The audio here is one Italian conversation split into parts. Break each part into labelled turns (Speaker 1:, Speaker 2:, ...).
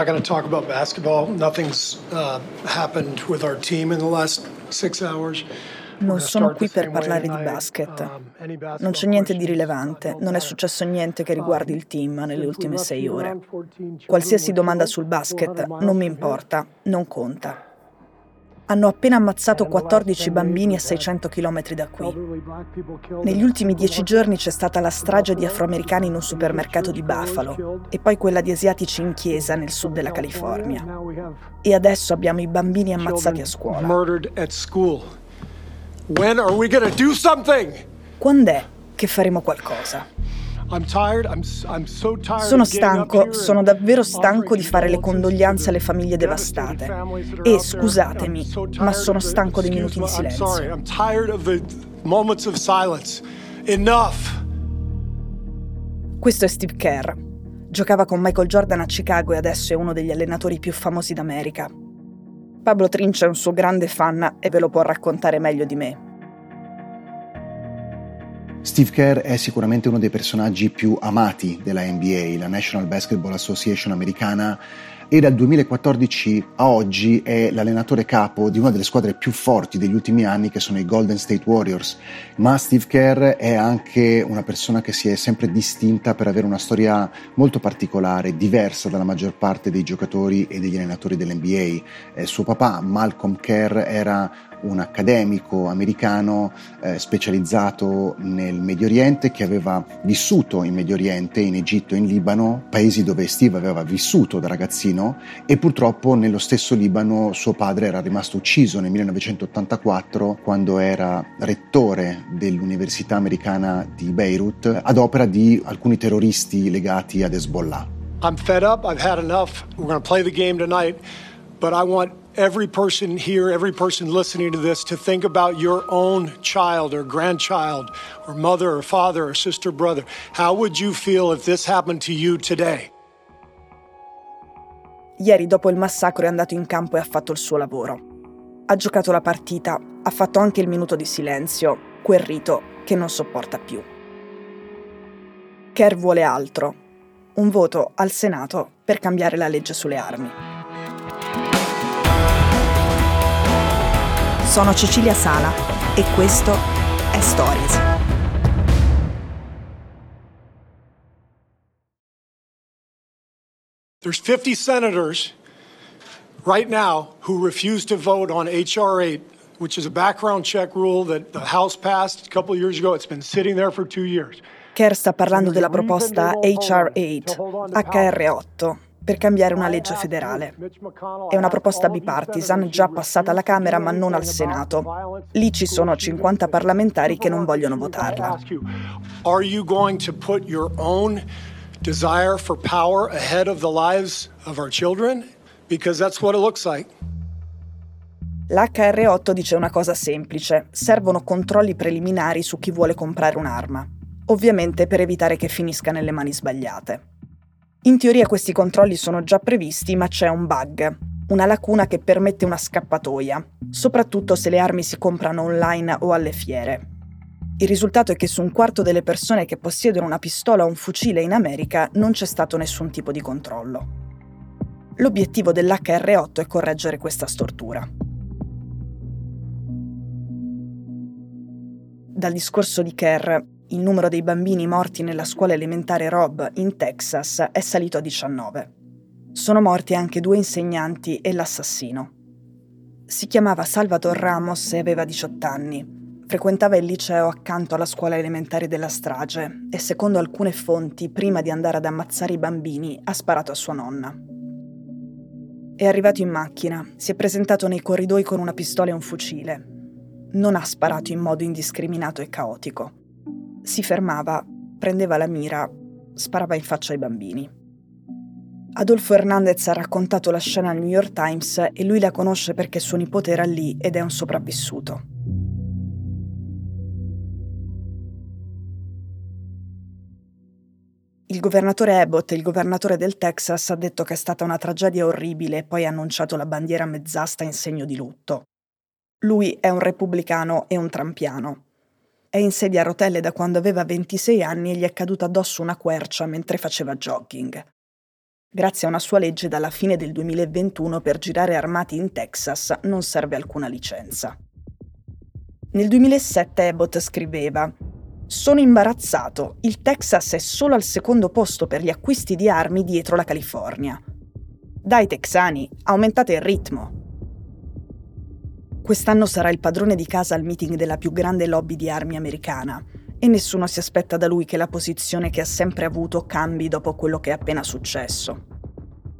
Speaker 1: not going to talk about basketball. Nothing's uh, happened with our team in the last six hours.
Speaker 2: Non sono qui per parlare di basket. Um, non c'è niente di rilevante, non è successo niente che riguardi il team nelle ultime sei ore. Qualsiasi domanda sul basket non mi importa, non conta. Hanno appena ammazzato 14 bambini a 600 km da qui. Negli ultimi dieci giorni c'è stata la strage di afroamericani in un supermercato di Buffalo e poi quella di asiatici in chiesa nel sud della California. E adesso abbiamo i bambini ammazzati a scuola. Quando è che faremo qualcosa? Sono stanco, sono davvero stanco di fare le condoglianze alle famiglie devastate. E scusatemi, ma sono stanco dei minuti di silenzio. Questo è Steve Kerr. Giocava con Michael Jordan a Chicago e adesso è uno degli allenatori più famosi d'America. Pablo Trince è un suo grande fan e ve lo può raccontare meglio di me.
Speaker 3: Steve Kerr è sicuramente uno dei personaggi più amati della NBA, la National Basketball Association americana, e dal 2014 a oggi è l'allenatore capo di una delle squadre più forti degli ultimi anni che sono i Golden State Warriors. Ma Steve Kerr è anche una persona che si è sempre distinta per avere una storia molto particolare, diversa dalla maggior parte dei giocatori e degli allenatori dell'NBA. Eh, suo papà, Malcolm Kerr, era un accademico americano eh, specializzato nel Medio Oriente che aveva vissuto in Medio Oriente, in Egitto in Libano, paesi dove Steve aveva vissuto da ragazzino e purtroppo nello stesso Libano suo padre era rimasto ucciso nel 1984 quando era rettore dell'Università americana di Beirut ad opera di alcuni terroristi legati ad Hezbollah. I'm fed up, I've had enough. We're going to play the game tonight,
Speaker 1: but I want every person here, every person listening to this, to think about your own child or grandchild or mother or father or sister, brother. How would you feel if this happened to you today?
Speaker 2: Ieri, dopo il massacro, è andato in campo e ha fatto il suo lavoro. Ha giocato la partita, ha fatto anche il minuto di silenzio, quel rito che non sopporta più. Kerr vuole altro, un voto al Senato per cambiare la legge sulle armi. Sono Cecilia Sala e questo è Stories.
Speaker 1: There's 50 senators right now who refuse to vote on HR 8, which is a background check rule that the House passed a couple years ago. It's been sitting there for two years.
Speaker 2: Kerr sta parlando della proposta HR 8, HR 8 per cambiare una legge federale. È una proposta bipartisan già passata alla Camera ma non al Senato. Lì ci sono 50 parlamentari che non vogliono votarla. Are you going to put your own desire for power ahead of the lives of our children? Because that's what it looks like. L'HR8 dice una cosa semplice, servono controlli preliminari su chi vuole comprare un'arma, ovviamente per evitare che finisca nelle mani sbagliate. In teoria questi controlli sono già previsti, ma c'è un bug, una lacuna che permette una scappatoia, soprattutto se le armi si comprano online o alle fiere. Il risultato è che su un quarto delle persone che possiedono una pistola o un fucile in America non c'è stato nessun tipo di controllo. L'obiettivo dell'HR8 è correggere questa stortura. Dal discorso di Kerr il numero dei bambini morti nella scuola elementare Rob in Texas è salito a 19. Sono morti anche due insegnanti e l'assassino. Si chiamava Salvador Ramos e aveva 18 anni. Frequentava il liceo accanto alla scuola elementare della strage e secondo alcune fonti, prima di andare ad ammazzare i bambini, ha sparato a sua nonna. È arrivato in macchina, si è presentato nei corridoi con una pistola e un fucile. Non ha sparato in modo indiscriminato e caotico si fermava, prendeva la mira, sparava in faccia ai bambini. Adolfo Hernandez ha raccontato la scena al New York Times e lui la conosce perché suo nipote era lì ed è un sopravvissuto. Il governatore Abbott, il governatore del Texas, ha detto che è stata una tragedia orribile e poi ha annunciato la bandiera mezzasta in segno di lutto. Lui è un repubblicano e un trampiano. È in sedia a rotelle da quando aveva 26 anni e gli è caduta addosso una quercia mentre faceva jogging. Grazie a una sua legge dalla fine del 2021 per girare armati in Texas non serve alcuna licenza. Nel 2007 Abbott scriveva sono imbarazzato. Il Texas è solo al secondo posto per gli acquisti di armi dietro la California. Dai texani, aumentate il ritmo. Quest'anno sarà il padrone di casa al meeting della più grande lobby di armi americana e nessuno si aspetta da lui che la posizione che ha sempre avuto cambi dopo quello che è appena successo.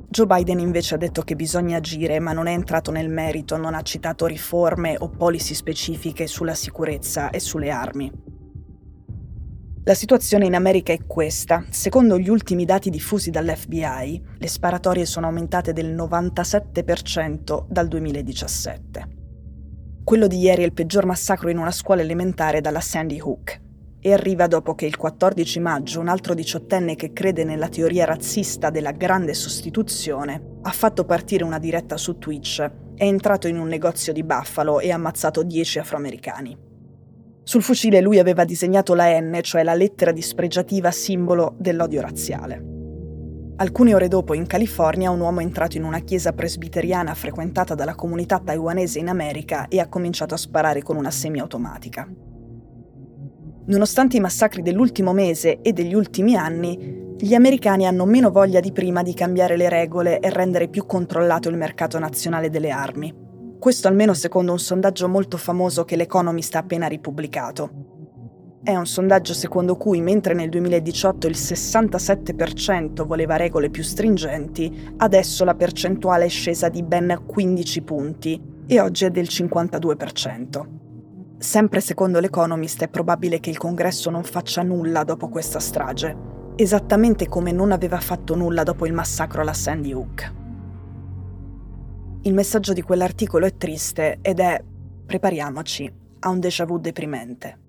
Speaker 2: Joe Biden invece ha detto che bisogna agire, ma non è entrato nel merito, non ha citato riforme o policy specifiche sulla sicurezza e sulle armi. La situazione in America è questa. Secondo gli ultimi dati diffusi dall'FBI, le sparatorie sono aumentate del 97% dal 2017. Quello di ieri è il peggior massacro in una scuola elementare dalla Sandy Hook e arriva dopo che il 14 maggio un altro diciottenne che crede nella teoria razzista della grande sostituzione ha fatto partire una diretta su Twitch, è entrato in un negozio di Buffalo e ha ammazzato 10 afroamericani. Sul fucile lui aveva disegnato la N, cioè la lettera dispregiativa simbolo dell'odio razziale. Alcune ore dopo, in California, un uomo è entrato in una chiesa presbiteriana frequentata dalla comunità taiwanese in America e ha cominciato a sparare con una semiautomatica. Nonostante i massacri dell'ultimo mese e degli ultimi anni, gli americani hanno meno voglia di prima di cambiare le regole e rendere più controllato il mercato nazionale delle armi. Questo almeno secondo un sondaggio molto famoso che l'Economist ha appena ripubblicato. È un sondaggio secondo cui mentre nel 2018 il 67% voleva regole più stringenti, adesso la percentuale è scesa di ben 15 punti e oggi è del 52%. Sempre secondo l'Economist è probabile che il congresso non faccia nulla dopo questa strage, esattamente come non aveva fatto nulla dopo il massacro alla Sandy Hook. Il messaggio di quell'articolo è triste ed è prepariamoci a un déjà vu deprimente.